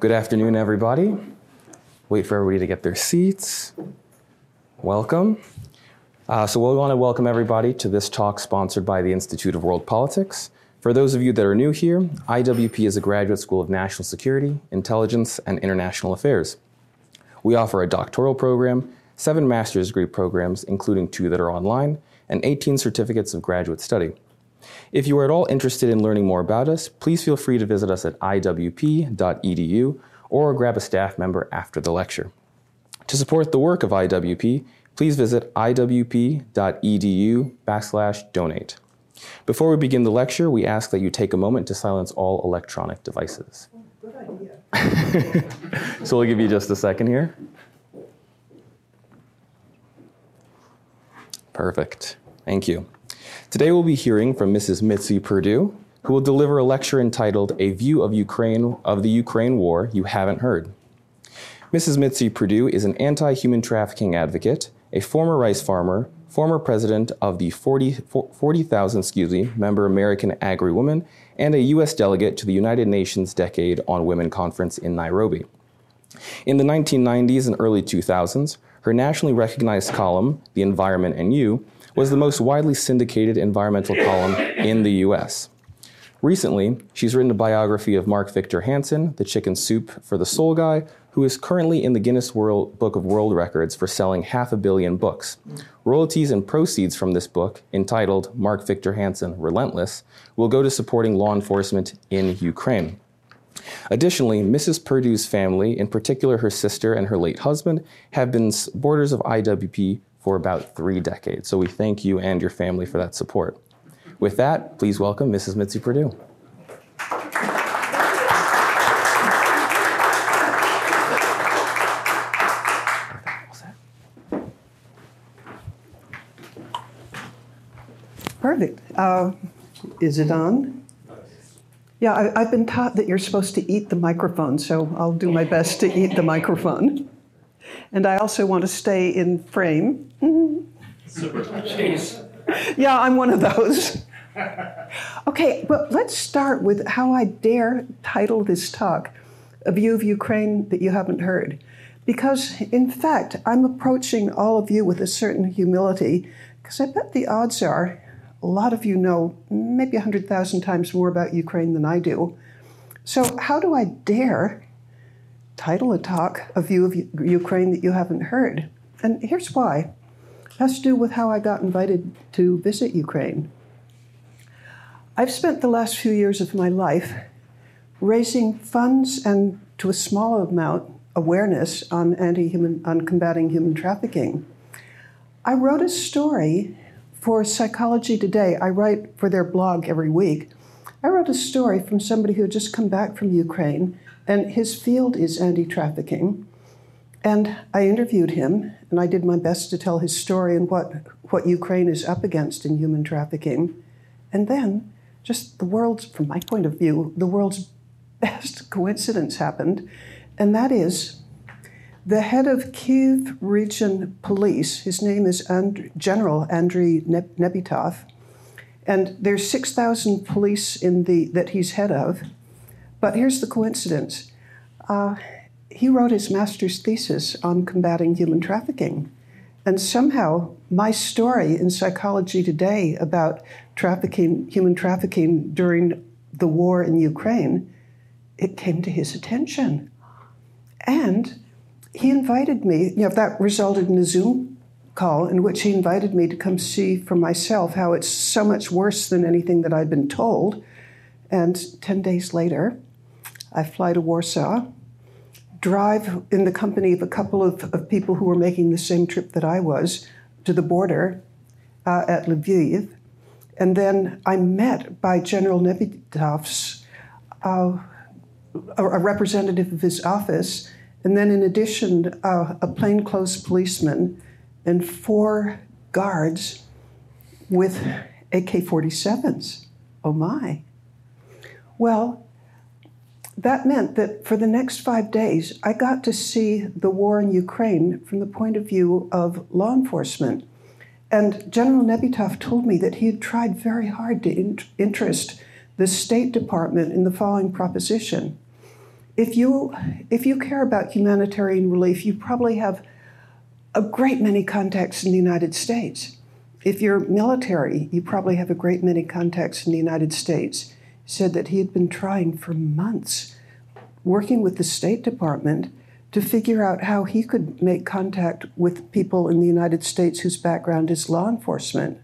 Good afternoon, everybody. Wait for everybody to get their seats. Welcome. Uh, so, we want to welcome everybody to this talk sponsored by the Institute of World Politics. For those of you that are new here, IWP is a graduate school of national security, intelligence, and international affairs. We offer a doctoral program, seven master's degree programs, including two that are online, and 18 certificates of graduate study. If you are at all interested in learning more about us, please feel free to visit us at iwp.edu or grab a staff member after the lecture. To support the work of IWP, please visit iwp.edu backslash donate. Before we begin the lecture, we ask that you take a moment to silence all electronic devices. Good idea. so we'll give you just a second here. Perfect. Thank you. Today we'll be hearing from Mrs. Mitzi Perdue, who will deliver a lecture entitled A View of Ukraine of the Ukraine War You Haven't Heard. Mrs. Mitzi Perdue is an anti-human trafficking advocate, a former rice farmer, former president of the 40,000 40, excuse me, member American Agri-Woman, and a U.S. delegate to the United Nations Decade on Women conference in Nairobi. In the 1990s and early 2000s, her nationally recognized column, The Environment and You, was the most widely syndicated environmental column in the US. Recently, she's written a biography of Mark Victor Hansen, the chicken soup for the soul guy, who is currently in the Guinness World Book of World Records for selling half a billion books. Royalties and proceeds from this book, entitled Mark Victor Hansen Relentless, will go to supporting law enforcement in Ukraine. Additionally, Mrs. Perdue's family, in particular her sister and her late husband, have been supporters of IWP for about three decades. So we thank you and your family for that support. With that, please welcome Mrs. Mitzi Perdue. Perfect. Uh, is it on? Yeah, I, have been taught that you're supposed to eat the microphone, so I'll do my best to eat the microphone. And I also want to stay in frame. Super. Jeez. Yeah, I'm one of those. Okay, well, let's start with how I dare title this talk A View of Ukraine That You Haven't Heard. Because, in fact, I'm approaching all of you with a certain humility, because I bet the odds are a lot of you know maybe 100,000 times more about Ukraine than I do. So, how do I dare title a talk A View of Ukraine That You Haven't Heard? And here's why it has to do with how I got invited to visit Ukraine. I've spent the last few years of my life raising funds and, to a small amount, awareness on anti-human, on combating human trafficking. I wrote a story for Psychology Today. I write for their blog every week. I wrote a story from somebody who had just come back from Ukraine, and his field is anti-trafficking. And I interviewed him, and I did my best to tell his story and what, what Ukraine is up against in human trafficking. And then, just the world's, from my point of view, the world's best coincidence happened, and that is the head of Kiev Region Police, his name is And- General Andriy Nebitov, and there's 6,000 police in the, that he's head of. But here's the coincidence. Uh, he wrote his master's thesis on combating human trafficking. And somehow, my story in Psychology Today about trafficking, human trafficking during the war in Ukraine, it came to his attention. And he invited me, you know, that resulted in a Zoom call in which he invited me to come see for myself how it's so much worse than anything that I'd been told. And 10 days later, I fly to Warsaw drive in the company of a couple of, of people who were making the same trip that I was to the border uh, at Lviv. And then I'm met by General Nebitov's, uh, a, a, representative of his office, and then in addition, uh, a plainclothes policeman and four guards with AK 47s. Oh my. Well, that meant that for the next five days, I got to see the war in Ukraine from the point of view of law enforcement. And General Nebitov told me that he had tried very hard to in- interest the State Department in the following proposition. if you if you care about humanitarian relief, you probably have a great many contacts in the United States. If you're military, you probably have a great many contacts in the United States. Said that he had been trying for months, working with the State Department to figure out how he could make contact with people in the United States whose background is law enforcement.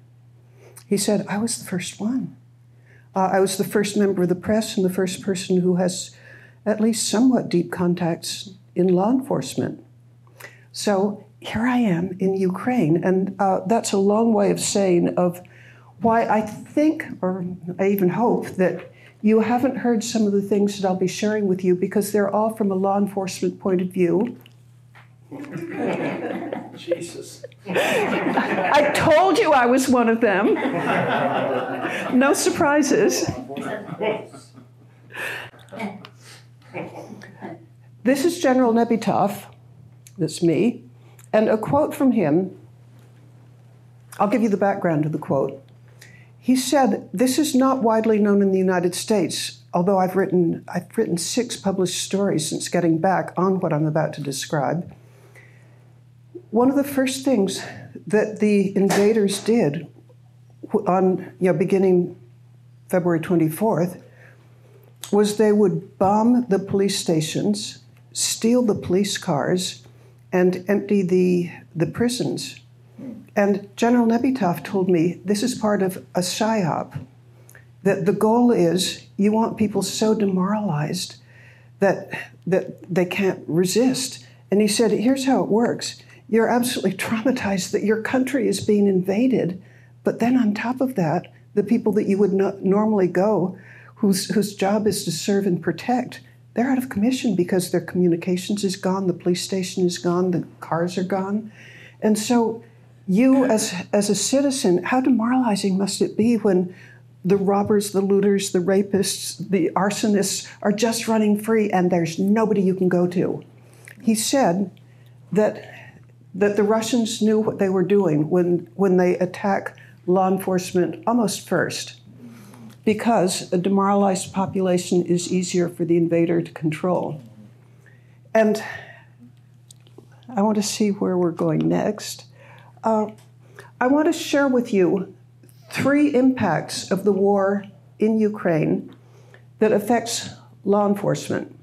He said, I was the first one. Uh, I was the first member of the press and the first person who has at least somewhat deep contacts in law enforcement. So here I am in Ukraine, and uh, that's a long way of saying of why I think, or I even hope, that you haven't heard some of the things that I'll be sharing with you because they're all from a law enforcement point of view. Jesus. I told you I was one of them. No surprises. This is General Nebitov. That's me. And a quote from him. I'll give you the background of the quote. He said, This is not widely known in the United States, although I've written, I've written six published stories since getting back on what I'm about to describe. One of the first things that the invaders did on, you know, beginning February 24th was they would bomb the police stations, steal the police cars, and empty the, the prisons. And General Nebitov told me this is part of a psyop. That the goal is you want people so demoralized that, that they can't resist. And he said, here's how it works you're absolutely traumatized that your country is being invaded, but then on top of that, the people that you would normally go whose, whose job is to serve and protect, they're out of commission because their communications is gone, the police station is gone, the cars are gone. And so, you as, as a citizen, how demoralizing must it be when the robbers, the looters, the rapists, the arsonists are just running free and there's nobody you can go to? He said that, that the Russians knew what they were doing when, when they attack law enforcement almost first because a demoralized population is easier for the invader to control. And I want to see where we're going next. Uh, I want to share with you three impacts of the war in Ukraine that affects law enforcement.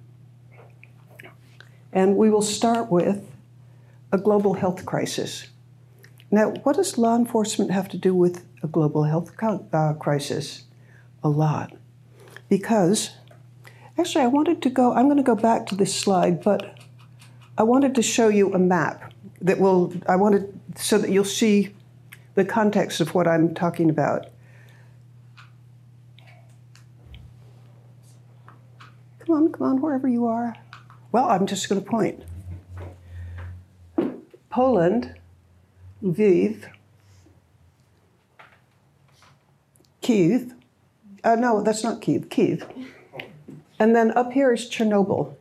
And we will start with a global health crisis. Now, what does law enforcement have to do with a global health uh, crisis? a lot. Because, actually, I wanted to go, I'm going to go back to this slide, but I wanted to show you a map that will, I wanted, so that you'll see the context of what I'm talking about. Come on, come on, wherever you are. Well, I'm just going to point. Poland, Lviv, Kiev, uh, no, that's not Kiev, Kiev. And then up here is Chernobyl.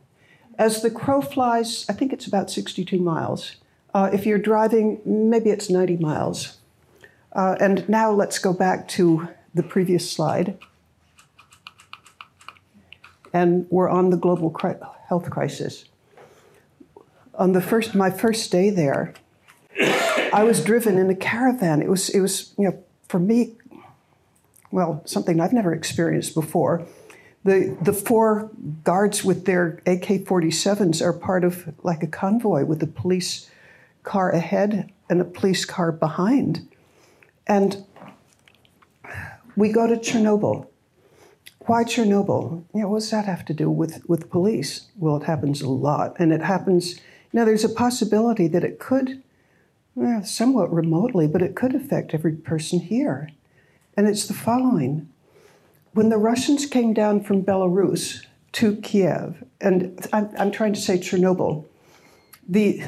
As the crow flies, I think it's about 62 miles. Uh, if you're driving, maybe it's 90 miles. Uh, and now let's go back to the previous slide. And we're on the global cri- health crisis. On the first, my first day there, I was driven in a caravan. It was, it was, you know, for me, well, something I've never experienced before. The, the four guards with their AK 47s are part of like a convoy with a police car ahead and a police car behind. And we go to Chernobyl. Why Chernobyl? You know, what does that have to do with, with police? Well, it happens a lot. And it happens, you know, there's a possibility that it could, somewhat remotely, but it could affect every person here and it's the following. When the Russians came down from Belarus to Kiev, and I'm, I'm trying to say Chernobyl, the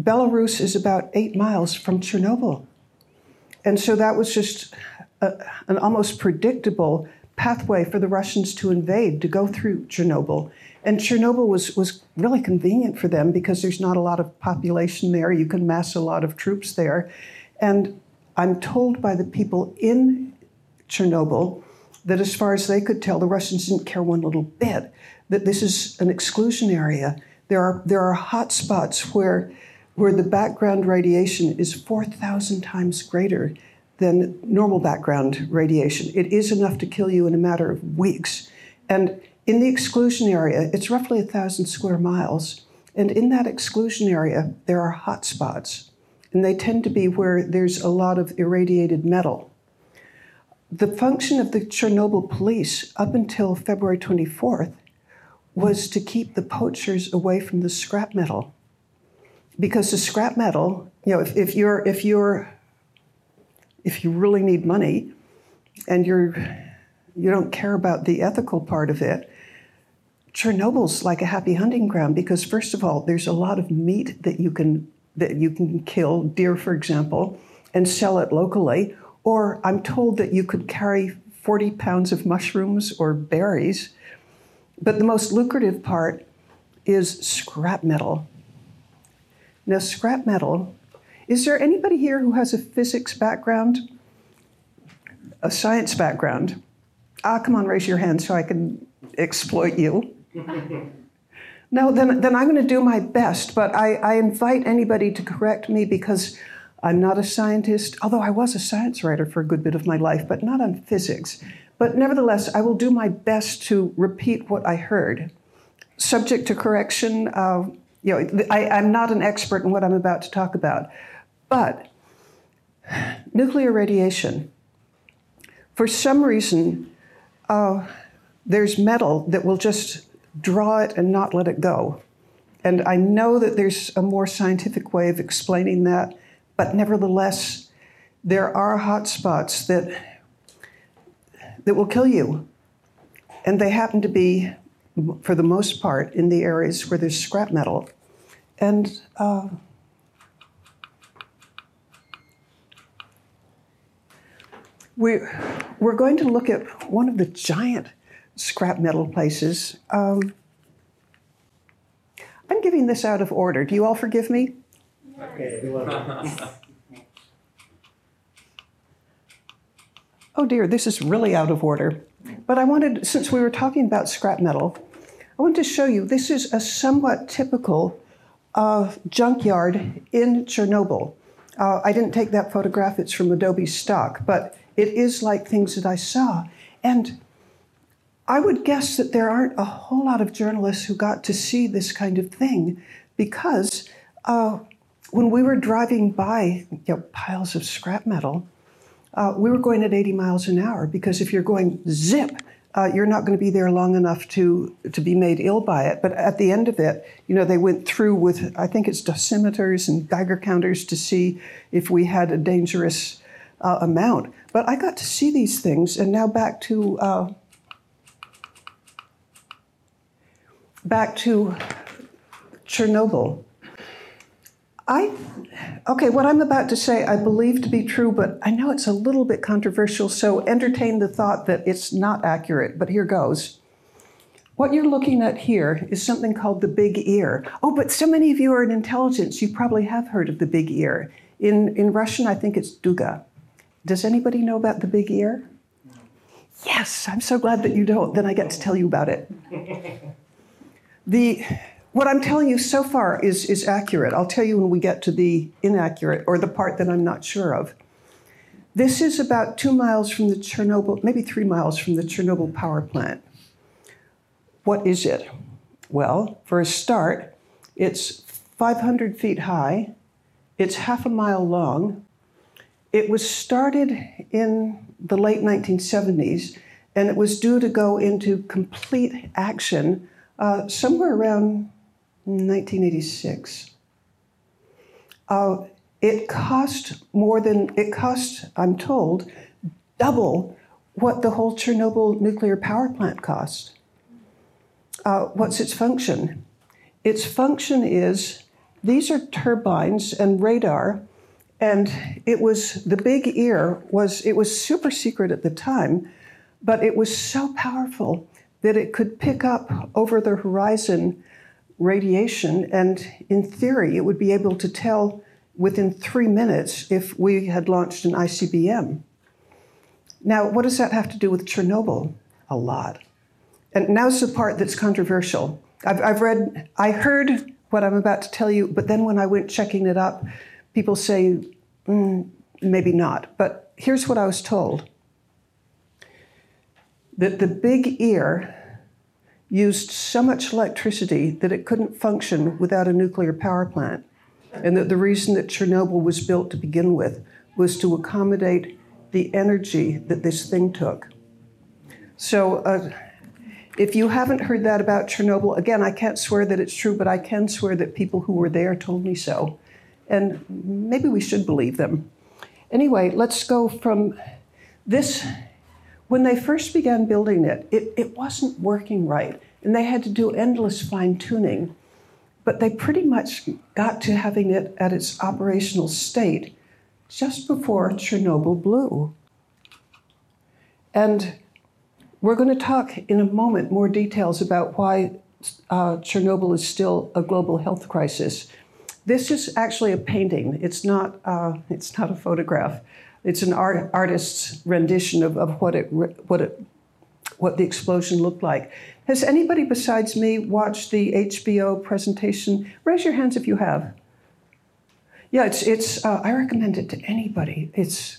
Belarus is about eight miles from Chernobyl. And so that was just a, an almost predictable pathway for the Russians to invade, to go through Chernobyl. And Chernobyl was, was really convenient for them because there's not a lot of population there. You can mass a lot of troops there. And I'm told by the people in Chernobyl that, as far as they could tell, the Russians didn't care one little bit that this is an exclusion area. There are, there are hot spots where, where the background radiation is 4,000 times greater than normal background radiation. It is enough to kill you in a matter of weeks. And in the exclusion area, it's roughly 1,000 square miles. And in that exclusion area, there are hot spots. And they tend to be where there's a lot of irradiated metal. The function of the Chernobyl police up until February 24th was to keep the poachers away from the scrap metal. Because the scrap metal, you know, if, if you're if you're if you really need money and you're you don't care about the ethical part of it, Chernobyl's like a happy hunting ground because first of all, there's a lot of meat that you can that you can kill, deer for example, and sell it locally. Or I'm told that you could carry 40 pounds of mushrooms or berries. But the most lucrative part is scrap metal. Now, scrap metal, is there anybody here who has a physics background? A science background? Ah, come on, raise your hand so I can exploit you. no, then, then I'm going to do my best, but I, I invite anybody to correct me because I'm not a scientist, although I was a science writer for a good bit of my life, but not on physics. But nevertheless, I will do my best to repeat what I heard. Subject to correction, uh, you know, I, am not an expert in what I'm about to talk about, but nuclear radiation. For some reason, uh, there's metal that will just draw it and not let it go. And I know that there's a more scientific way of explaining that, but nevertheless, there are hot spots that, that will kill you. And they happen to be, for the most part, in the areas where there's scrap metal. And uh, we, we're going to look at one of the giant scrap metal places. Um, I'm giving this out of order. Do you all forgive me? Okay. oh dear, this is really out of order. But I wanted, since we were talking about scrap metal, I want to show you this is a somewhat typical uh, junkyard in Chernobyl. Uh, I didn't take that photograph, it's from Adobe stock, but it is like things that I saw. And I would guess that there aren't a whole lot of journalists who got to see this kind of thing because uh, when we were driving by you know, piles of scrap metal, uh, we were going at 80 miles an hour because if you're going zip, uh, you're not going to be there long enough to, to be made ill by it. But at the end of it, you know, they went through with, I think it's dosimeters and Geiger counters to see if we had a dangerous uh, amount. But I got to see these things, and now back to uh, back to Chernobyl. I, okay, what I'm about to say I believe to be true, but I know it's a little bit controversial, so entertain the thought that it's not accurate, but here goes. What you're looking at here is something called the big ear. Oh, but so many of you are in intelligence, you probably have heard of the big ear. In, in Russian, I think it's duga. Does anybody know about the big ear? Yes, I'm so glad that you don't. Then I get to tell you about it. The, what I'm telling you so far is, is accurate. I'll tell you when we get to the inaccurate or the part that I'm not sure of. This is about two miles from the Chernobyl, maybe three miles from the Chernobyl power plant. What is it? Well, for a start, it's 500 feet high, it's half a mile long. It was started in the late 1970s, and it was due to go into complete action uh, somewhere around 1986. Uh, it cost more than, it cost, I'm told, double what the whole Chernobyl nuclear power plant cost. Uh, what's its function? Its function is these are turbines and radar, and it was the big ear was it was super secret at the time, but it was so powerful that it could pick up over the horizon radiation, and in theory, it would be able to tell within three minutes if we had launched an ICBM. Now, what does that have to do with Chernobyl? A lot. and now's the part that's controversial. I've, I've read, I heard what I'm about to tell you, but then when I went checking it up, people say, mm, maybe not. But here's what I was told that the big ear used so much electricity that it couldn't function without a nuclear power plant. And that the reason that Chernobyl was built to begin with was to accommodate the energy that this thing took. So, uh, if you haven't heard that about Chernobyl, again, I can't swear that it's true, but I can swear that people who were there told me so. And maybe we should believe them. Anyway, let's go from this. When they first began building it, it, it wasn't working right, and they had to do endless fine tuning. But they pretty much got to having it at its operational state just before Chernobyl blew. And we're going to talk in a moment more details about why uh, Chernobyl is still a global health crisis. This is actually a painting. It's not. Uh, it's not a photograph. It's an art, artist's rendition of, of what it what it what the explosion looked like. Has anybody besides me watched the HBO presentation? Raise your hands if you have. Yeah, it's it's. Uh, I recommend it to anybody. It's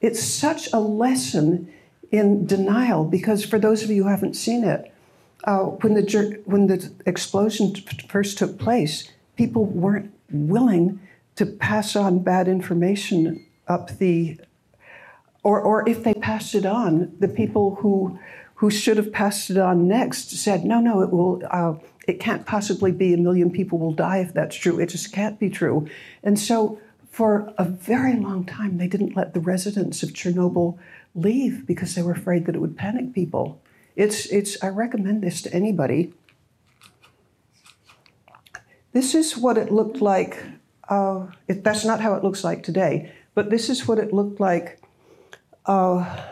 it's such a lesson in denial because for those of you who haven't seen it, uh, when the when the explosion first took place, people weren't willing to pass on bad information up the, or or if they passed it on, the people who who should have passed it on next said, no, no, it will. Uh, it can't possibly be a million people will die if that's true. It just can't be true. And so, for a very long time, they didn't let the residents of Chernobyl leave because they were afraid that it would panic people. It's, it's, I recommend this to anybody. This is what it looked like. Uh, it, that's not how it looks like today, but this is what it looked like uh,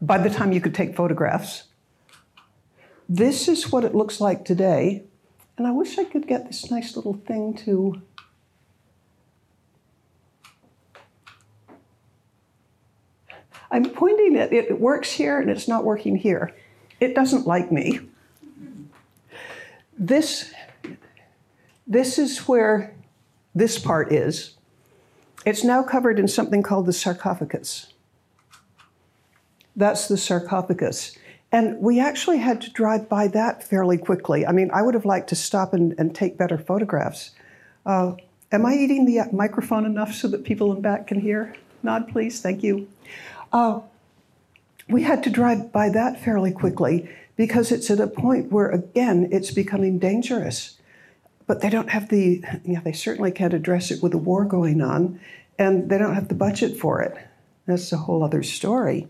by the time you could take photographs. This is what it looks like today. And I wish I could get this nice little thing to I'm pointing it, it works here and it's not working here. It doesn't like me. This, this is where this part is. It's now covered in something called the sarcophagus. That's the sarcophagus. And we actually had to drive by that fairly quickly. I mean, I would have liked to stop and, and take better photographs. Uh, am I eating the microphone enough so that people in back can hear? Nod, please. Thank you. Uh, we had to drive by that fairly quickly because it's at a point where, again, it's becoming dangerous. But they don't have the, yeah, they certainly can't address it with a war going on, and they don't have the budget for it. That's a whole other story.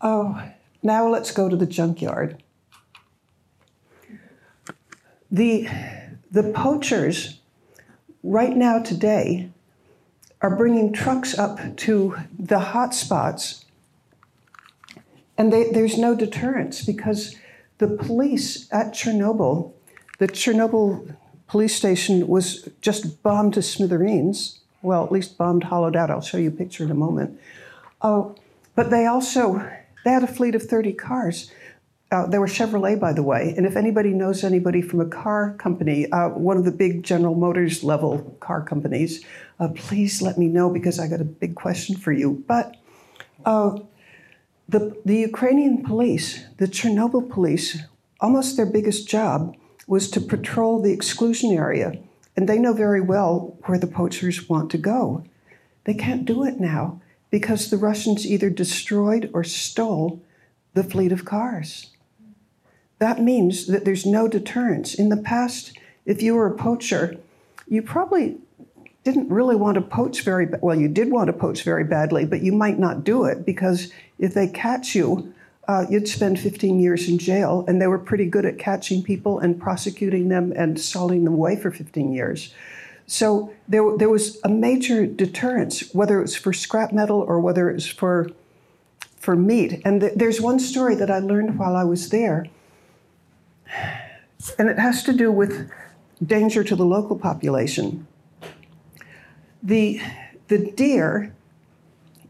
Oh, now let's go to the junkyard. The, the poachers, right now today, are bringing trucks up to the hot spots. And they, there's no deterrence because the police at Chernobyl, the Chernobyl police station was just bombed to smithereens. Well, at least bombed, hollowed out. I'll show you a picture in a moment. Uh, but they also they had a fleet of 30 cars. Uh, they were Chevrolet, by the way. And if anybody knows anybody from a car company, uh, one of the big General Motors level car companies, uh, please let me know because I got a big question for you. But uh, the, the Ukrainian police, the Chernobyl police, almost their biggest job was to patrol the exclusion area. And they know very well where the poachers want to go. They can't do it now because the Russians either destroyed or stole the fleet of cars. That means that there's no deterrence. In the past, if you were a poacher, you probably didn't really want to poach very well. You did want to poach very badly, but you might not do it because if they catch you, uh, you'd spend 15 years in jail, and they were pretty good at catching people and prosecuting them and selling them away for 15 years. So there, there was a major deterrence, whether it was for scrap metal or whether it was for, for meat. And th- there's one story that I learned while I was there, and it has to do with danger to the local population. The, the deer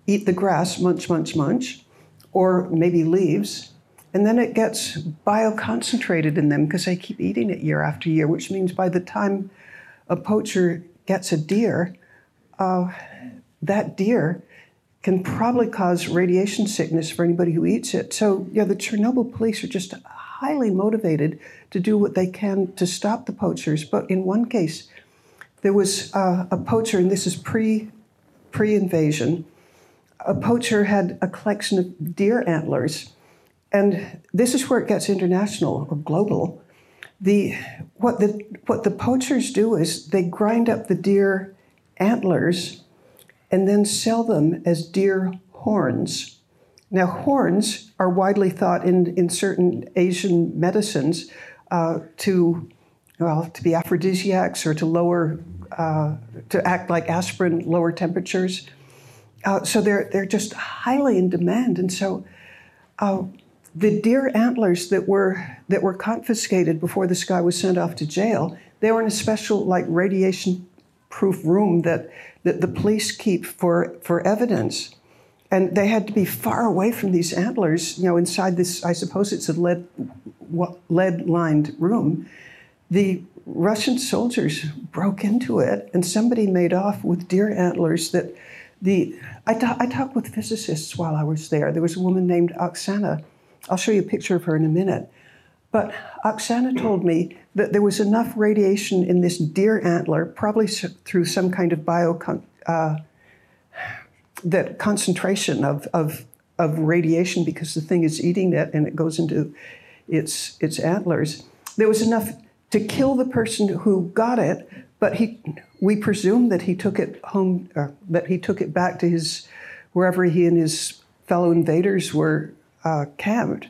eat the grass, munch, munch, munch, or maybe leaves, and then it gets bioconcentrated in them because they keep eating it year after year, which means by the time a poacher gets a deer, uh, that deer can probably cause radiation sickness for anybody who eats it. So, yeah, the Chernobyl police are just highly motivated to do what they can to stop the poachers. But in one case, there was uh, a poacher, and this is pre pre invasion. A poacher had a collection of deer antlers, and this is where it gets international or global. The what the what the poachers do is they grind up the deer antlers and then sell them as deer horns. Now, horns are widely thought in, in certain Asian medicines uh, to, well, to be aphrodisiacs or to lower, uh, to act like aspirin, lower temperatures. Uh, so they're, they're just highly in demand. And so uh, the deer antlers that were, that were confiscated before this guy was sent off to jail, they were in a special like radiation proof room that, that the police keep for, for evidence. And they had to be far away from these antlers, you know, inside this, I suppose it's a lead, lead lined room. The Russian soldiers broke into it, and somebody made off with deer antlers that the. I, I talked with physicists while I was there. There was a woman named Oksana. I'll show you a picture of her in a minute. But Oksana told me that there was enough radiation in this deer antler, probably through some kind of bio uh, that concentration of, of of radiation because the thing is eating it and it goes into its its antlers. There was enough to kill the person who got it, but he we presume that he took it home, uh, that he took it back to his wherever he and his fellow invaders were uh, camped,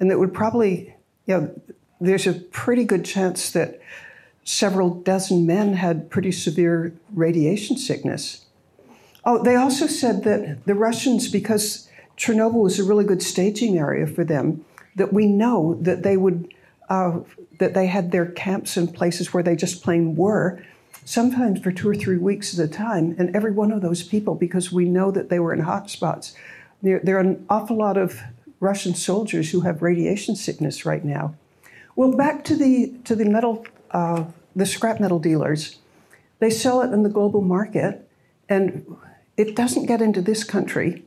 and that would probably you know, there's a pretty good chance that several dozen men had pretty severe radiation sickness. Oh, they also said that the Russians, because Chernobyl was a really good staging area for them, that we know that they would uh, that they had their camps in places where they just plain were, sometimes for two or three weeks at a time. And every one of those people, because we know that they were in hot spots, there, there are an awful lot of Russian soldiers who have radiation sickness right now. Well, back to the to the metal, uh, the scrap metal dealers. They sell it in the global market, and it doesn't get into this country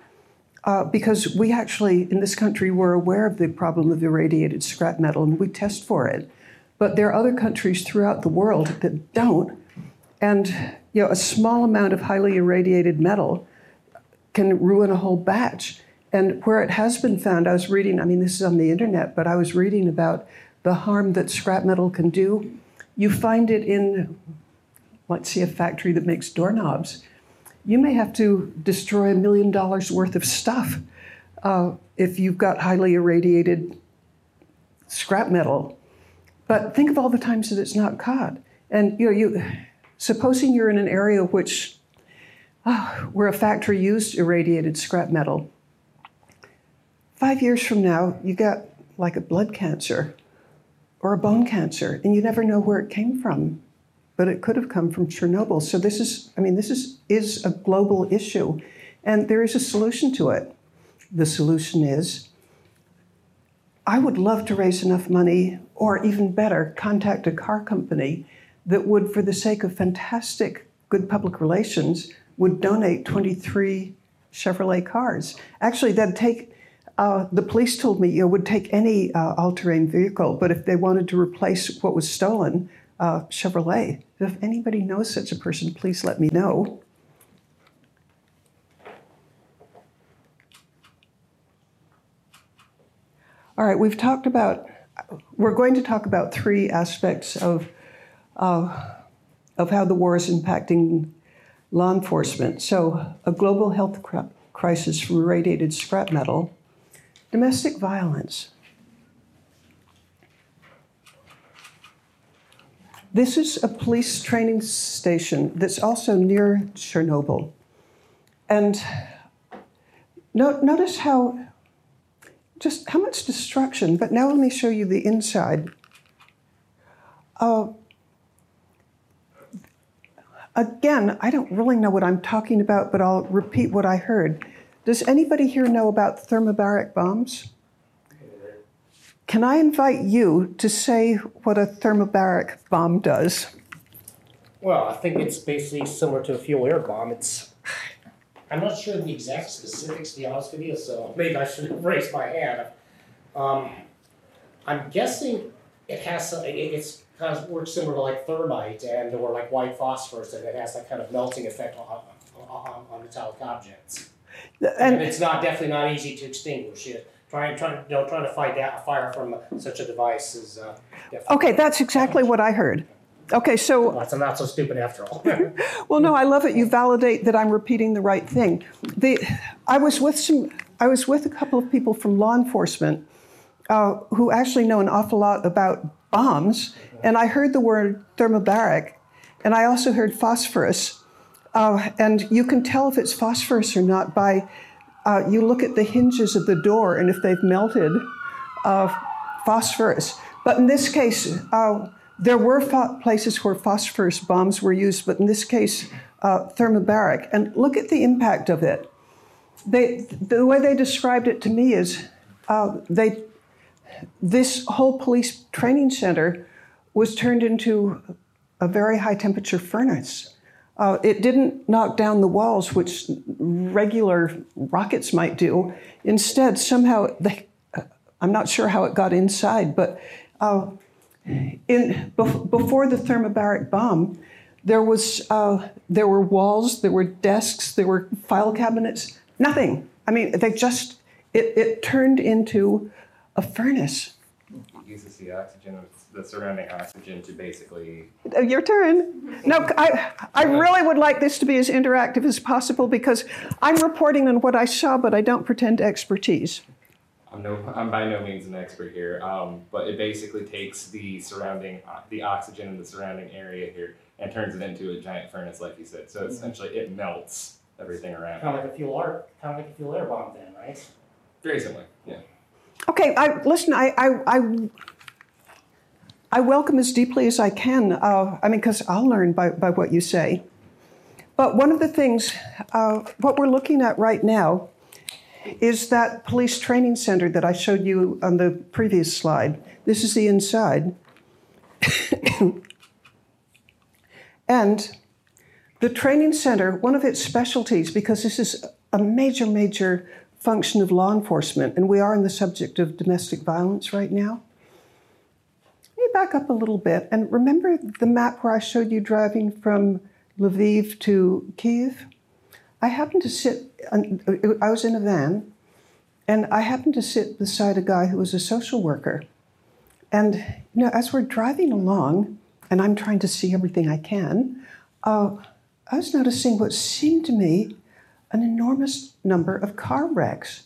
uh, because we actually in this country were aware of the problem of irradiated scrap metal and we test for it. But there are other countries throughout the world that don't, and you know a small amount of highly irradiated metal can ruin a whole batch. And where it has been found, I was reading, I mean, this is on the internet, but I was reading about the harm that scrap metal can do. You find it in, let's see, a factory that makes doorknobs. You may have to destroy a million dollars worth of stuff uh, if you've got highly irradiated scrap metal. But think of all the times that it's not caught. And you know, you supposing you're in an area which uh, where a factory used irradiated scrap metal Five years from now, you got like a blood cancer or a bone cancer, and you never know where it came from. But it could have come from Chernobyl. So this is, I mean, this is, is a global issue, and there is a solution to it. The solution is I would love to raise enough money, or even better, contact a car company that would, for the sake of fantastic good public relations, would donate 23 Chevrolet cars. Actually, that'd take uh, the police told me it would take any uh, all-terrain vehicle, but if they wanted to replace what was stolen, uh, Chevrolet. If anybody knows such a person, please let me know. All right, we've talked about. We're going to talk about three aspects of uh, of how the war is impacting law enforcement. So, a global health crisis from irradiated scrap metal Domestic violence. This is a police training station that's also near Chernobyl. And no, notice how, just how much destruction, but now let me show you the inside. Uh, again, I don't really know what I'm talking about, but I'll repeat what I heard. Does anybody here know about thermobaric bombs? Can I invite you to say what a thermobaric bomb does? Well, I think it's basically similar to a fuel air bomb. It's I'm not sure the exact specifics to be honest with you, so maybe I should raise my hand. Um, I'm guessing it has some, it, it's kind of works similar to like thermite and or like white phosphorus, and it has that kind of melting effect on, on, on metallic objects. And, and, it's not definitely not easy to extinguish it. Trying, trying, you know, trying to fight that fire from such a device is uh, okay. That's exactly what I heard. Okay, so. Well, I'm not so stupid after all. well, no, I love it. You validate that I'm repeating the right thing. The, I was with some. I was with a couple of people from law enforcement uh, who actually know an awful lot about bombs, and I heard the word thermobaric, and I also heard phosphorus. Uh, and you can tell if it's phosphorus or not by uh, you look at the hinges of the door and if they've melted uh, phosphorus. But in this case, uh, there were places where phosphorus bombs were used, but in this case, uh, thermobaric. And look at the impact of it. They, the way they described it to me is uh, they, this whole police training center was turned into a very high temperature furnace. Uh, it didn't knock down the walls, which regular rockets might do. Instead, somehow they, I'm not sure how it got inside, but uh, in, before the thermobaric bomb, there, was, uh, there were walls, there were desks, there were file cabinets, nothing. I mean, they just, it, it turned into a furnace. It uses the oxygen, the surrounding oxygen to basically. Uh, your turn. No, I, I really would like this to be as interactive as possible because I'm reporting on what I saw, but I don't pretend expertise. I'm no, I'm by no means an expert here, um, but it basically takes the surrounding, uh, the oxygen in the surrounding area here and turns it into a giant furnace, like you said. So mm-hmm. essentially, it melts everything around. Kind of like a fuel air, kind of like a fuel air bomb, then, right? Very similar, yeah. Okay, I, listen. I, I, I, I welcome as deeply as I can. Uh, I mean, because I'll learn by, by what you say. But one of the things, uh, what we're looking at right now is that police training center that I showed you on the previous slide. This is the inside. and the training center, one of its specialties, because this is a major, major function of law enforcement, and we are in the subject of domestic violence right now. Back up a little bit and remember the map where I showed you driving from Lviv to Kiev? I happened to sit, I was in a van, and I happened to sit beside a guy who was a social worker. And, you know, as we're driving along, and I'm trying to see everything I can, uh, I was noticing what seemed to me an enormous number of car wrecks.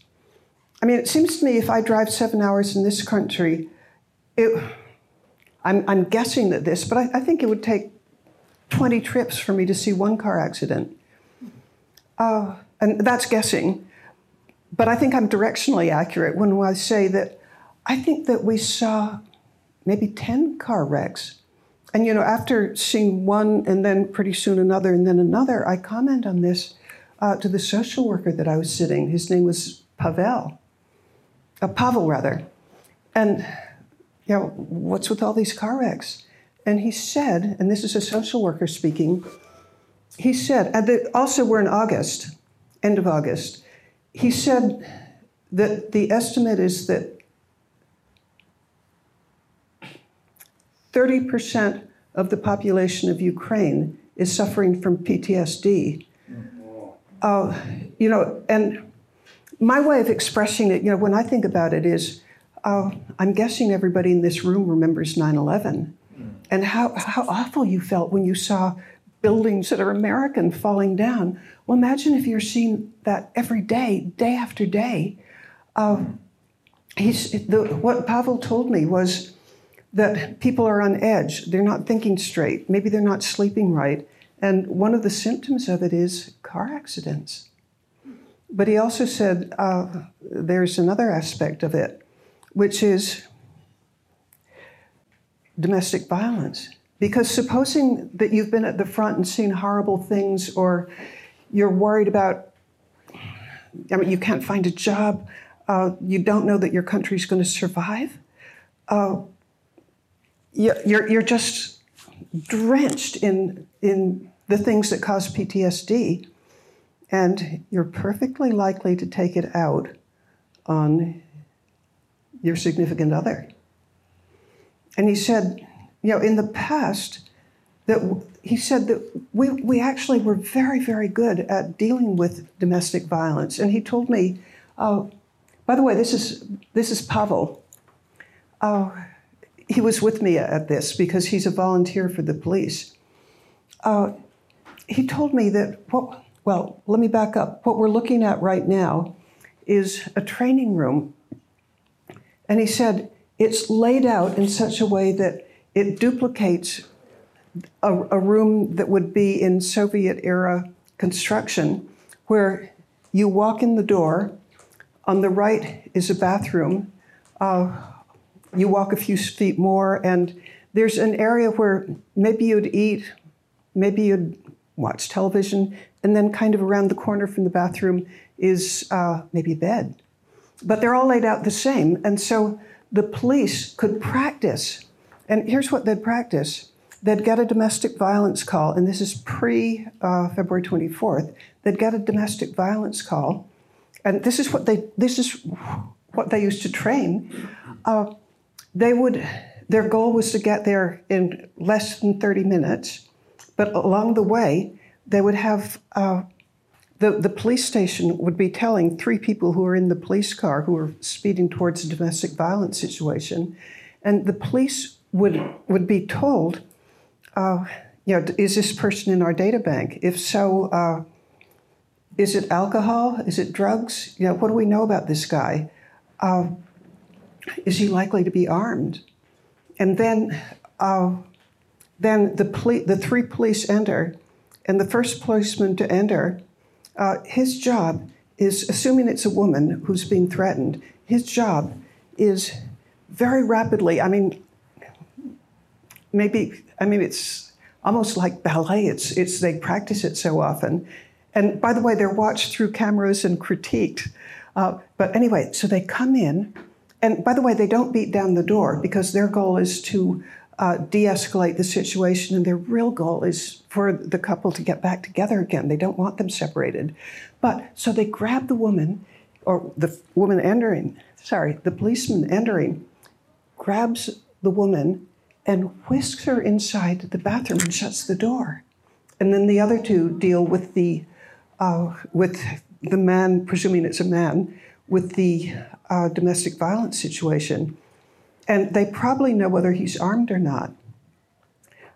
I mean, it seems to me if I drive seven hours in this country, it, I'm, I'm guessing that this, but I, I think it would take 20 trips for me to see one car accident. Uh, and that's guessing. But I think I'm directionally accurate when I say that I think that we saw maybe 10 car wrecks. And, you know, after seeing one and then pretty soon another and then another, I comment on this uh, to the social worker that I was sitting. His name was Pavel, uh, Pavel rather. And, know, what's with all these car wrecks? And he said, and this is a social worker speaking, he said, also we're in August, end of August, he said that the estimate is that 30% of the population of Ukraine is suffering from PTSD. Uh, you know, and my way of expressing it, you know, when I think about it is, uh, I'm guessing everybody in this room remembers 9 11 and how, how awful you felt when you saw buildings that are American falling down. Well, imagine if you're seeing that every day, day after day. Uh, the, what Pavel told me was that people are on edge. They're not thinking straight. Maybe they're not sleeping right. And one of the symptoms of it is car accidents. But he also said uh, there's another aspect of it, which is domestic violence. Because supposing that you've been at the front and seen horrible things, or you're worried about, I mean, you can't find a job, uh, you don't know that your country's going to survive. uh, you- you're, you're just drenched in, in the things that cause PTSD, and you're perfectly likely to take it out on your significant other. And he said, you know, in the past, that he said that we, we actually were very, very good at dealing with domestic violence. And he told me, uh, by the way, this is, this is Pavel. Uh, he was with me at this because he's a volunteer for the police. Uh, he told me that, what, well, let me back up. What we're looking at right now is a training room. And he said it's laid out in such a way that it duplicates a, a room that would be in Soviet era construction, where you walk in the door, on the right is a bathroom. Uh, you walk a few feet more, and there's an area where maybe you'd eat, maybe you'd watch television, and then kind of around the corner from the bathroom is uh, maybe a bed. But they're all laid out the same, and so the police could practice. And here's what they'd practice they'd get a domestic violence call, and this is pre uh, February 24th. They'd get a domestic violence call, and this is what they this is what they used to train. Uh, they would their goal was to get there in less than 30 minutes, but along the way they would have. Uh, the, the police station would be telling three people who are in the police car who are speeding towards a domestic violence situation, and the police would would be told, uh, you know, is this person in our data bank? If so, uh, is it alcohol? Is it drugs? You know, what do we know about this guy? Uh, is he likely to be armed? And then, uh, then the poli- the three police enter, and the first policeman to enter, uh, his job is assuming it's a woman who's being threatened. His job is very rapidly. I mean, maybe I mean it's almost like ballet. It's it's they practice it so often, and by the way, they're watched through cameras and critiqued. Uh, but anyway, so they come in, and by the way, they don't beat down the door because their goal is to uh, de-escalate the situation, and their real goal is for the couple to get back together again. They don't want them separated, but so they grab the woman, or the woman entering. Sorry, the policeman entering grabs the woman and whisks her inside the bathroom and shuts the door. And then the other two deal with the uh, with the man, presuming it's a man, with the uh, domestic violence situation. And they probably know whether he's armed or not.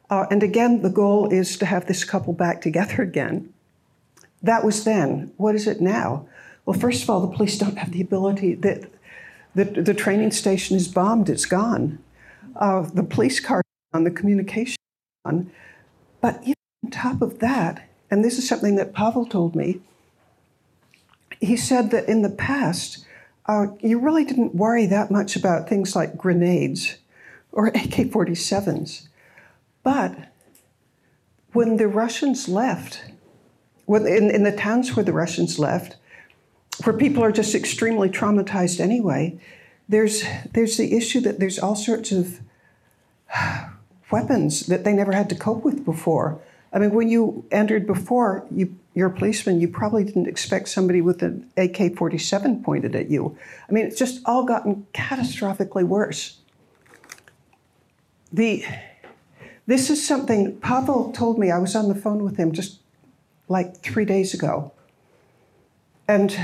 Uh, and again, the goal is to have this couple back together again. That was then. What is it now? Well, first of all, the police don't have the ability that the, the training station is bombed, it's gone. Uh, the police car on the communication on. But even on top of that, and this is something that Pavel told me, he said that in the past, uh, you really didn't worry that much about things like grenades or AK 47s. But when the Russians left, when, in, in the towns where the Russians left, where people are just extremely traumatized anyway, there's, there's the issue that there's all sorts of weapons that they never had to cope with before. I mean, when you entered before, you, you're a policeman, you probably didn't expect somebody with an AK 47 pointed at you. I mean, it's just all gotten catastrophically worse. The, this is something Pavel told me. I was on the phone with him just like three days ago. And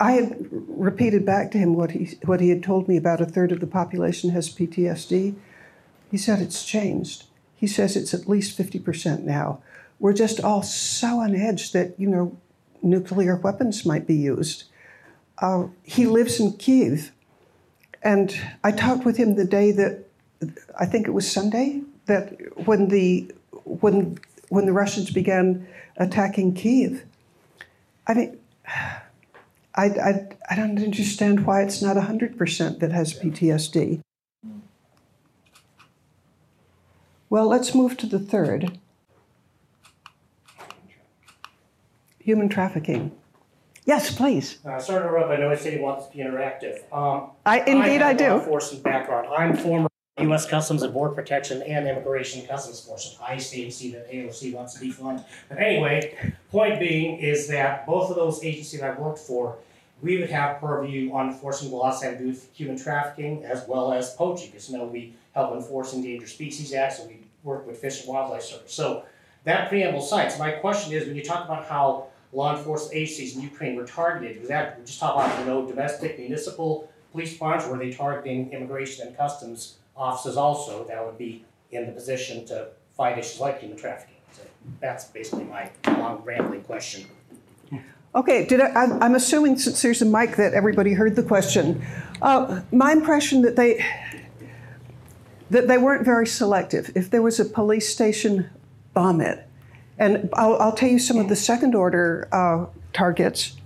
I had repeated back to him what he, what he had told me about a third of the population has PTSD. He said it's changed. He says it's at least 50% now. We're just all so on edge that, you know, nuclear weapons might be used. Uh, he lives in Kiev. And I talked with him the day that, I think it was Sunday, that when the, when, when the Russians began attacking Kiev. I mean, I, I, I don't understand why it's not 100% that has PTSD. Well, let's move to the third human trafficking. Yes, please. Uh, sorry to interrupt. I know I said he wants to be interactive. Um, I indeed I, have do. Law enforcement background. I'm former U.S. Customs and Border Protection and Immigration Customs Enforcement. I agency that AOC wants to defund. But anyway, point being is that both of those agencies I've worked for, we would have purview on enforcing laws have do human trafficking as well as poaching. Because you know we help enforce Endangered Species Act, so we work with Fish and Wildlife Service. So that preamble cites. My question is, when you talk about how law enforcement agencies in Ukraine were targeted, was that we just talk about you know domestic municipal police departments, were they targeting immigration and customs offices also that would be in the position to fight issues like human trafficking? So that's basically my long rambling question. Okay, did I, I'm assuming since there's a mic that everybody heard the question. Uh, my impression that they that they weren't very selective. If there was a police station, bomb it. And I'll, I'll tell you some of the second order uh, targets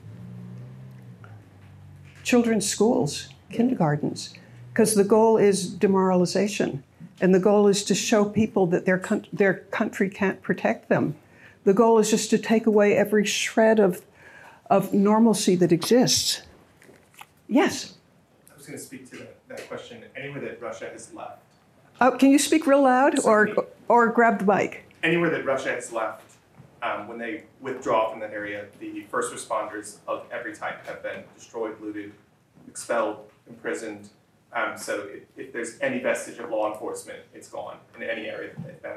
children's schools, kindergartens, because the goal is demoralization. And the goal is to show people that their, their country can't protect them. The goal is just to take away every shred of, of normalcy that exists. Yes? I was going to speak to that, that question. Anywhere that Russia has left, Oh, can you speak real loud or, or grab the mic? Anywhere that Russia has left, um, when they withdraw from that area, the first responders of every type have been destroyed, looted, expelled, imprisoned. Um, so if, if, there's any vestige of law enforcement, it's gone in any area that they've been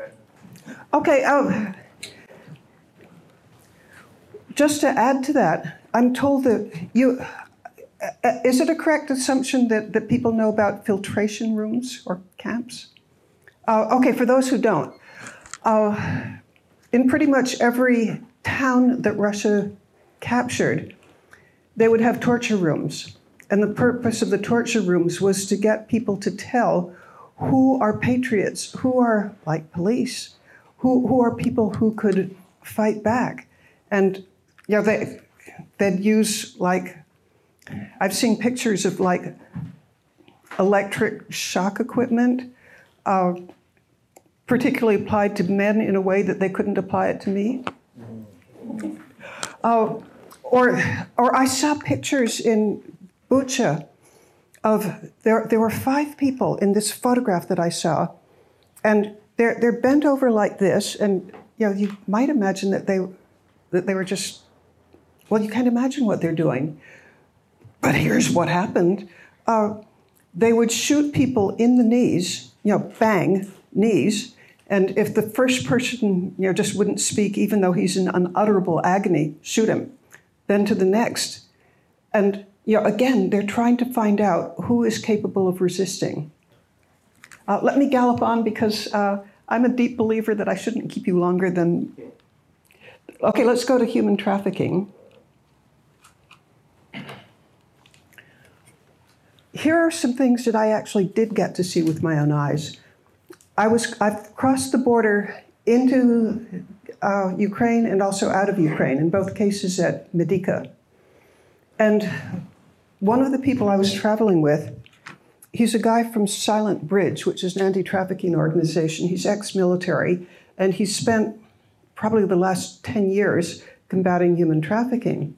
in. Okay. Um, just to add to that, I'm told that you. Uh, is it a correct assumption that, that people know about filtration rooms or camps? Uh, okay, for those who don't, uh, in pretty much every town that Russia captured, they would have torture rooms. And the purpose of the torture rooms was to get people to tell who are patriots, who are like police, who, who are people who could fight back. And know, they, they'd use like, I've seen pictures of like electric shock equipment, uh, particularly applied to men in a way that they couldn't apply it to me. Uh, or, or I saw pictures in Bucha of there, there were five people in this photograph that I saw, and they're, they're bent over like this, and you know, you might imagine that they, that they were just, well, you can't imagine what they're doing. But here's what happened. Uh, they would shoot people in the knees, you know, bang, knees, and if the first person, you know, just wouldn't speak, even though he's in unutterable agony, shoot him. Then to the next. And you know, again, they're trying to find out who is capable of resisting. Uh, let me gallop on because uh, I'm a deep believer that I shouldn't keep you longer than. Okay, let's go to human trafficking. Here are some things that I actually did get to see with my own eyes. I was I've crossed the border into uh, Ukraine and also out of Ukraine. In both cases at Medyka, and one of the people I was traveling with, he's a guy from Silent Bridge, which is an anti-trafficking organization. He's ex-military, and he spent probably the last ten years combating human trafficking.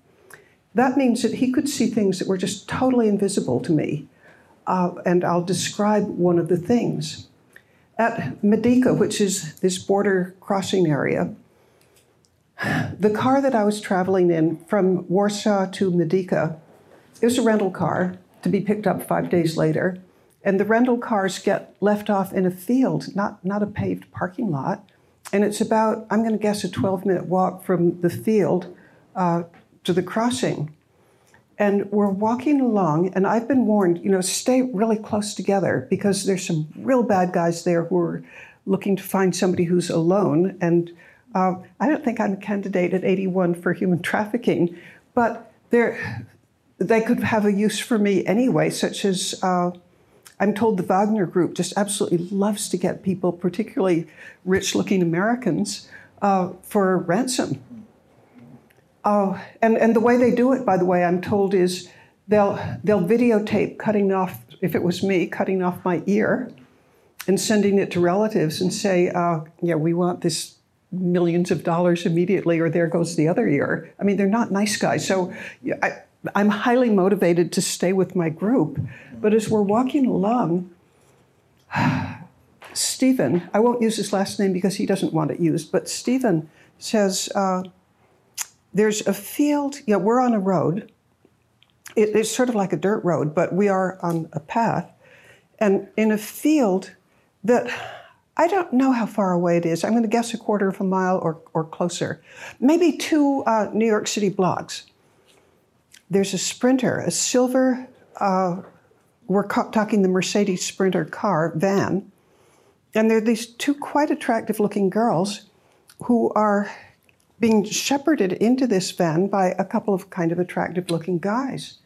That means that he could see things that were just totally invisible to me. Uh, and I'll describe one of the things. At Medyka, which is this border crossing area, the car that I was traveling in from Warsaw to Medyka, it was a rental car to be picked up five days later. And the rental cars get left off in a field, not, not a paved parking lot. And it's about, I'm going to guess, a 12 minute walk from the field uh, to the crossing. And we're walking along, and I've been warned, you know, stay really close together because there's some real bad guys there who are looking to find somebody who's alone. And uh, I don't think I'm a candidate at 81 for human trafficking, but they could have a use for me anyway, such as uh, I'm told the Wagner Group just absolutely loves to get people, particularly rich looking Americans, uh, for ransom. Oh, and, and the way they do it, by the way, I'm told is they'll, they'll videotape cutting off, if it was me, cutting off my ear and sending it to relatives and say, uh, yeah, we want this millions of dollars immediately, or there goes the other ear. I mean, they're not nice guys. So I, I'm highly motivated to stay with my group. But as we're walking along, Stephen, I won't use his last name because he doesn't want it used, but Stephen says, uh, There's a field, yeah, we're on a road. It, it's sort of like a dirt road, but we are on a path. And in a field that I don't know how far away it is. I'm going to guess a quarter of a mile or, or closer. Maybe two uh, New York City blocks. There's a sprinter, a silver, uh, we're talking the Mercedes Sprinter car van. And there are these two quite attractive looking girls who are being shepherded into this van by a couple of kind of attractive looking guys.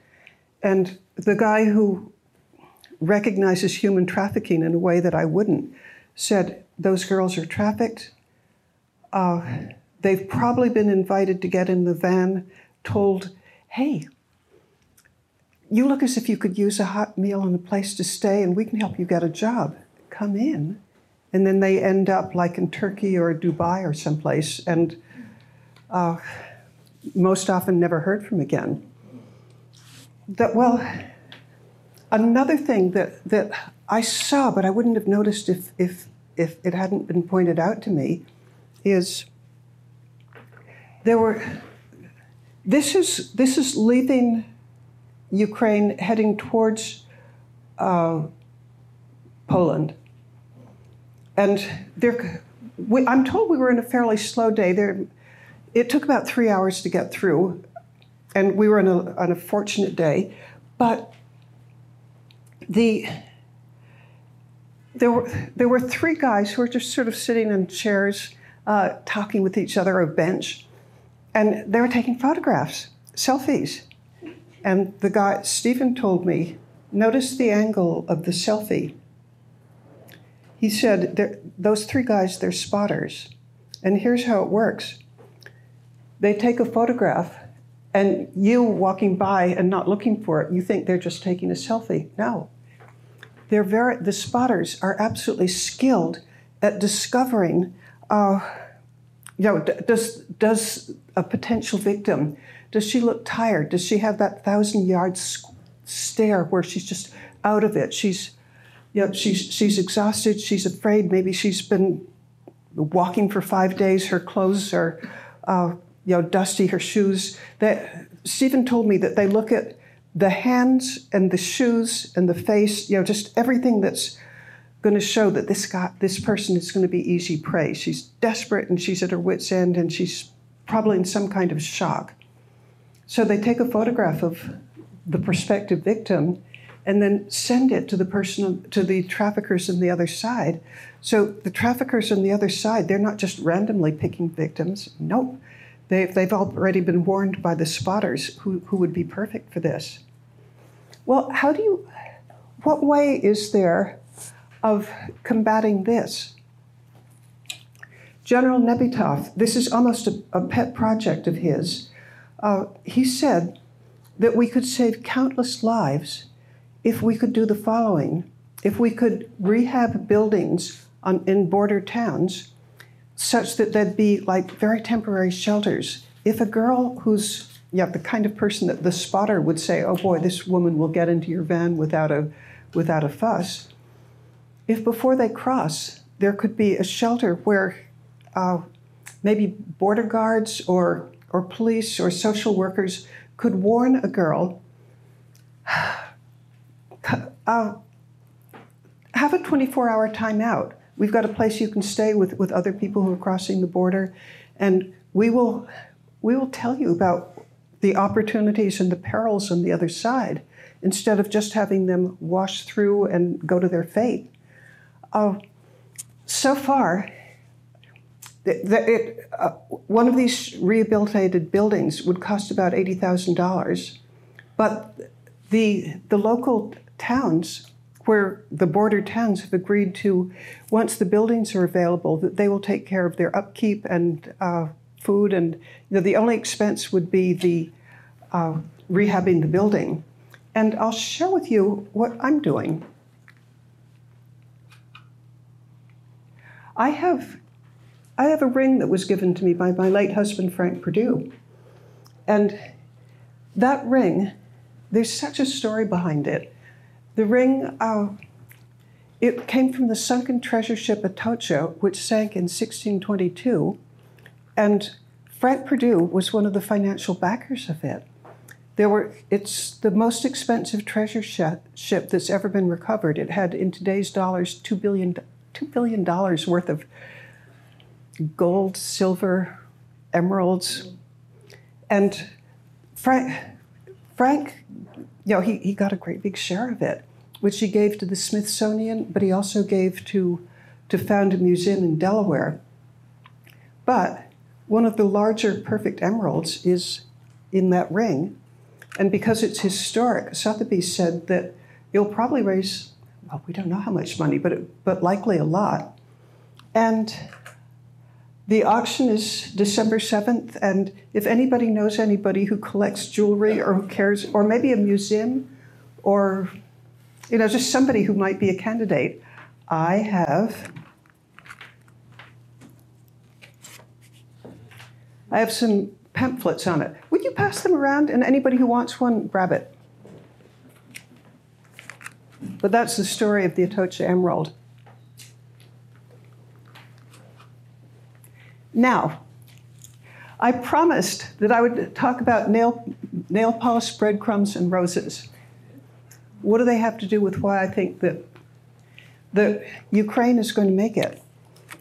And the guy who recognizes human trafficking in a way that I wouldn't said, Those girls are trafficked. Uh, they've probably been invited to get in the van, told, Hey, you look as if you could use a hot meal and a place to stay, and we can help you get a job. Come in. And then they end up like in Turkey or Dubai or someplace, and uh, most often never heard from again. That, well, another thing that, that I saw, but I wouldn't have noticed if, if, if it hadn't been pointed out to me, is there were, this is, this is leaving Ukraine heading towards uh, Poland. And there, we, I'm told we were in a fairly slow day. There, it took about three hours to get through, and we were on a, on a fortunate day. But the there were there were three guys who were just sort of sitting in chairs, uh, talking with each other on a bench, and they were taking photographs, selfies. And the guy Stephen told me, notice the angle of the selfie. He said, those three guys, they're spotters, and here's how it works. They take a photograph, and you walking by and not looking for it, you think they're just taking a selfie. No, they're very, the spotters are absolutely skilled at discovering, uh, you know, does, does a potential victim, does she look tired? Does she have that thousand yard stare where she's just out of it? She's, you know, she's, she's exhausted, she's afraid, maybe she's been walking for five days, her clothes are, uh, you know, dusty, her shoes. That, Stephen told me that they look at the hands and the shoes and the face, you know, just everything that's going to show that this guy, this person is going to be easy prey. She's desperate and she's at her wits' end and she's probably in some kind of shock. So they take a photograph of the prospective victim and then send it to the person to the traffickers on the other side. So the traffickers on the other side, they're not just randomly picking victims. Nope. They've, they've already been warned by the spotters who, who would be perfect for this. Well, how do you, what way is there of combating this? General Nebytov, this is almost a, a pet project of his. Uh, he said that we could save countless lives if we could do the following if we could rehab buildings on, in border towns such that there'd be like very temporary shelters. If a girl who's yeah, the kind of person that the spotter would say, "Oh boy, this woman will get into your van without a without a fuss." If before they cross, there could be a shelter where uh, maybe border guards or or police or social workers could warn a girl. Uh, have a 24 hour timeout We've got a place you can stay with, with other people who are crossing the border, and we will, we will tell you about the opportunities and the perils on the other side instead of just having them wash through and go to their fate. Uh, so far, it, uh, one of these rehabilitated buildings would cost about $80,000, but the, the local towns where the border towns have agreed to, once the buildings are available, that they will take care of their upkeep and uh, food, and you know, the only expense would be the uh, rehabbing the building. And I'll share with you what I'm doing. I have I have a ring that was given to me by my late husband, Frank Perdue. And that ring, there's such a story behind it. The ring, uh, it came from the sunken treasure ship Atocha, which sank in 1622. And Frank Perdue was one of the financial backers of it. There were, it's the most expensive treasure ship that's ever been recovered. It had, in today's dollars, $2 billion, $2 billion worth of gold, silver, emeralds. And Frank, Frank you know, he, he got a great big share of it, which he gave to the Smithsonian, but he also gave to, to found a museum in Delaware. But one of the larger perfect emeralds is in that ring. And because it's historic, Sotheby's said that it'll probably raise, well, we don't know how much money, but, it, but likely a lot. And the auction is December 7th, and if anybody knows anybody who collects jewelry or who cares, or maybe a museum, or you know, just somebody who might be a candidate, I have I have some pamphlets on it. Would you pass them around? And anybody who wants one, grab it. But that's the story of the Atocha Emerald. Now, I promised that I would talk about nail, nail polish, breadcrumbs, and roses. What do they have to do with why I think that the Ukraine is going to make it?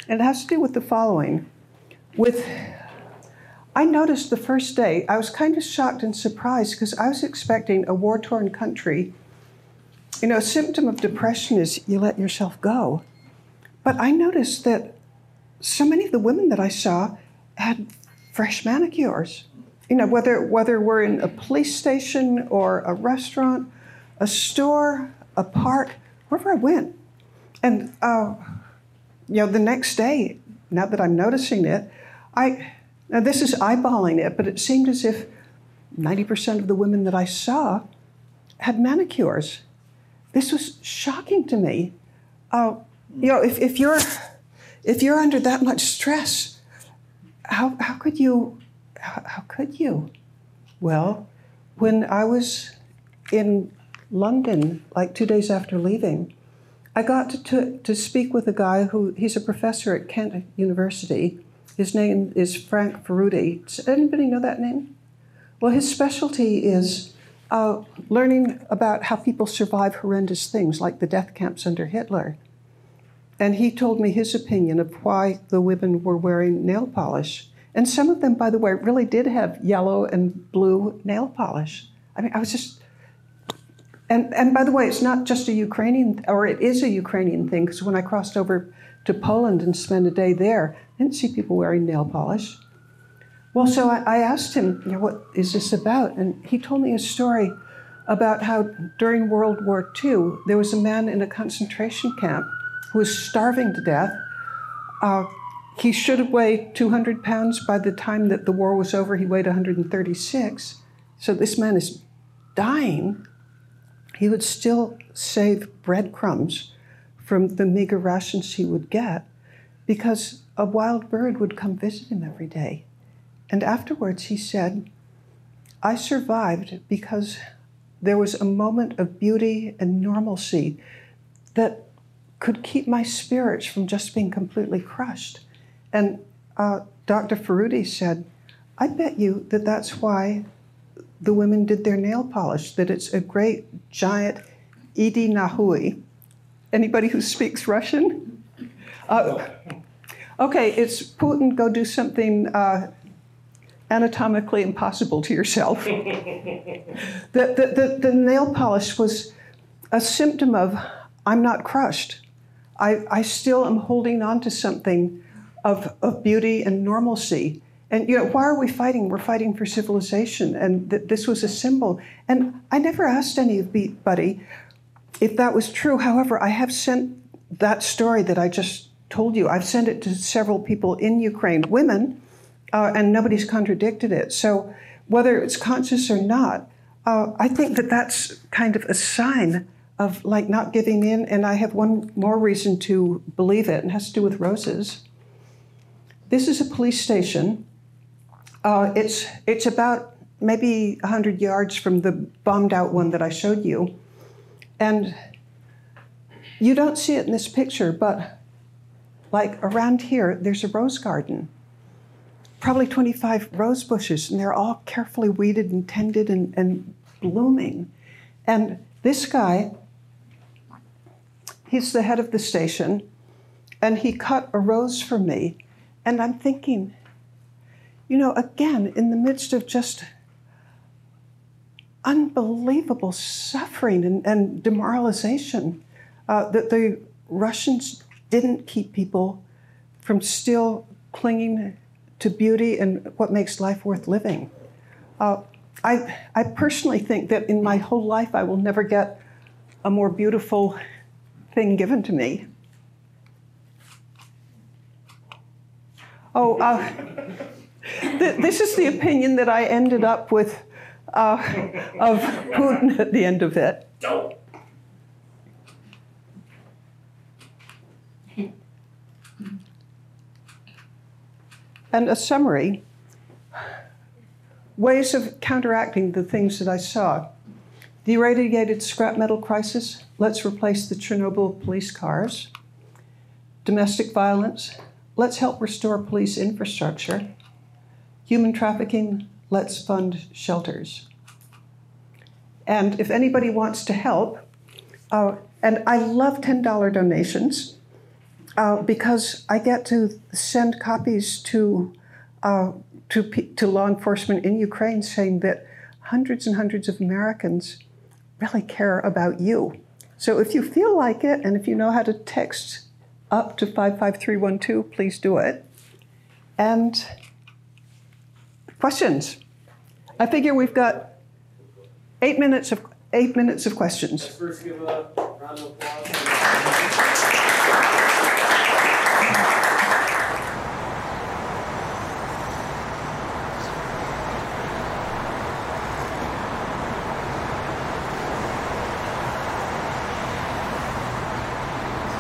And it has to do with the following. With I noticed the first day, I was kind of shocked and surprised because I was expecting a war torn country. You know, a symptom of depression is you let yourself go. But I noticed that so many of the women that I saw had fresh manicures. You know, whether whether we're in a police station or a restaurant, a store, a park, wherever I went, and uh, you know, the next day, now that I'm noticing it, I now this is eyeballing it, but it seemed as if 90% of the women that I saw had manicures. This was shocking to me. Uh, you know, if, if you're if you're under that much stress, how, how could you, how, how could you? Well, when I was in London, like two days after leaving, I got to, to, to speak with a guy who, he's a professor at Kent University. His name is Frank Furedi. Does anybody know that name? Well, his specialty is uh, learning about how people survive horrendous things like the death camps under Hitler. And he told me his opinion of why the women were wearing nail polish. And some of them, by the way, really did have yellow and blue nail polish. I mean, I was just. And, and by the way, it's not just a Ukrainian, or it is a Ukrainian thing, because when I crossed over to Poland and spent a day there, I didn't see people wearing nail polish. Well, so I, I asked him, you know, what is this about? And he told me a story about how during World War II, there was a man in a concentration camp was starving to death. Uh, he should have weighed 200 pounds by the time that the war was over. He weighed 136. So this man is dying. He would still save breadcrumbs from the meager rations he would get because a wild bird would come visit him every day. And afterwards, he said, I survived because there was a moment of beauty and normalcy that could keep my spirits from just being completely crushed. And uh, Dr. Furedi said, I bet you that that's why the women did their nail polish, that it's a great giant Idi Nahui. Anybody who speaks Russian? Uh, okay, it's Putin, go do something uh, anatomically impossible to yourself. the, the, the, the nail polish was a symptom of I'm not crushed. I, I still am holding on to something of, of beauty and normalcy. And you know, why are we fighting? We're fighting for civilization, and th- this was a symbol. And I never asked anybody if that was true. However, I have sent that story that I just told you. I've sent it to several people in Ukraine, women, uh, and nobody's contradicted it. So whether it's conscious or not, uh, I think that that's kind of a sign of like not giving in. And I have one more reason to believe it, and it has to do with roses. this is a police station. Uh, it's, it's about maybe 100 yards from the bombed out one that I showed you. And you don't see it in this picture, but like around here, there's a rose garden. Probably 25 rose bushes, and they're all carefully weeded and tended and, and blooming. And this guy, he's the head of the station, and he cut a rose for me. And I'm thinking, you know, again, in the midst of just unbelievable suffering and, and demoralization, uh, that the Russians didn't keep people from still clinging to beauty and what makes life worth living. Uh, I, I personally think that in my whole life I will never get a more beautiful thing given to me. Oh, uh, th- this is the opinion that I ended up with uh, of Putin at the end of it. And a summary ways of counteracting the things that I saw. The irradiated scrap metal crisis, let's replace the Chernobyl police cars. Domestic violence, let's help restore police infrastructure. Human trafficking, let's fund shelters. And if anybody wants to help, uh, and I love $10 donations uh, because I get to send copies to, uh, to, to law enforcement in Ukraine saying that hundreds and hundreds of Americans really care about you. So if you feel like it and if you know how to text up to 55312, please do it. And questions? I figure we've got eight minutes of eight minutes of questions.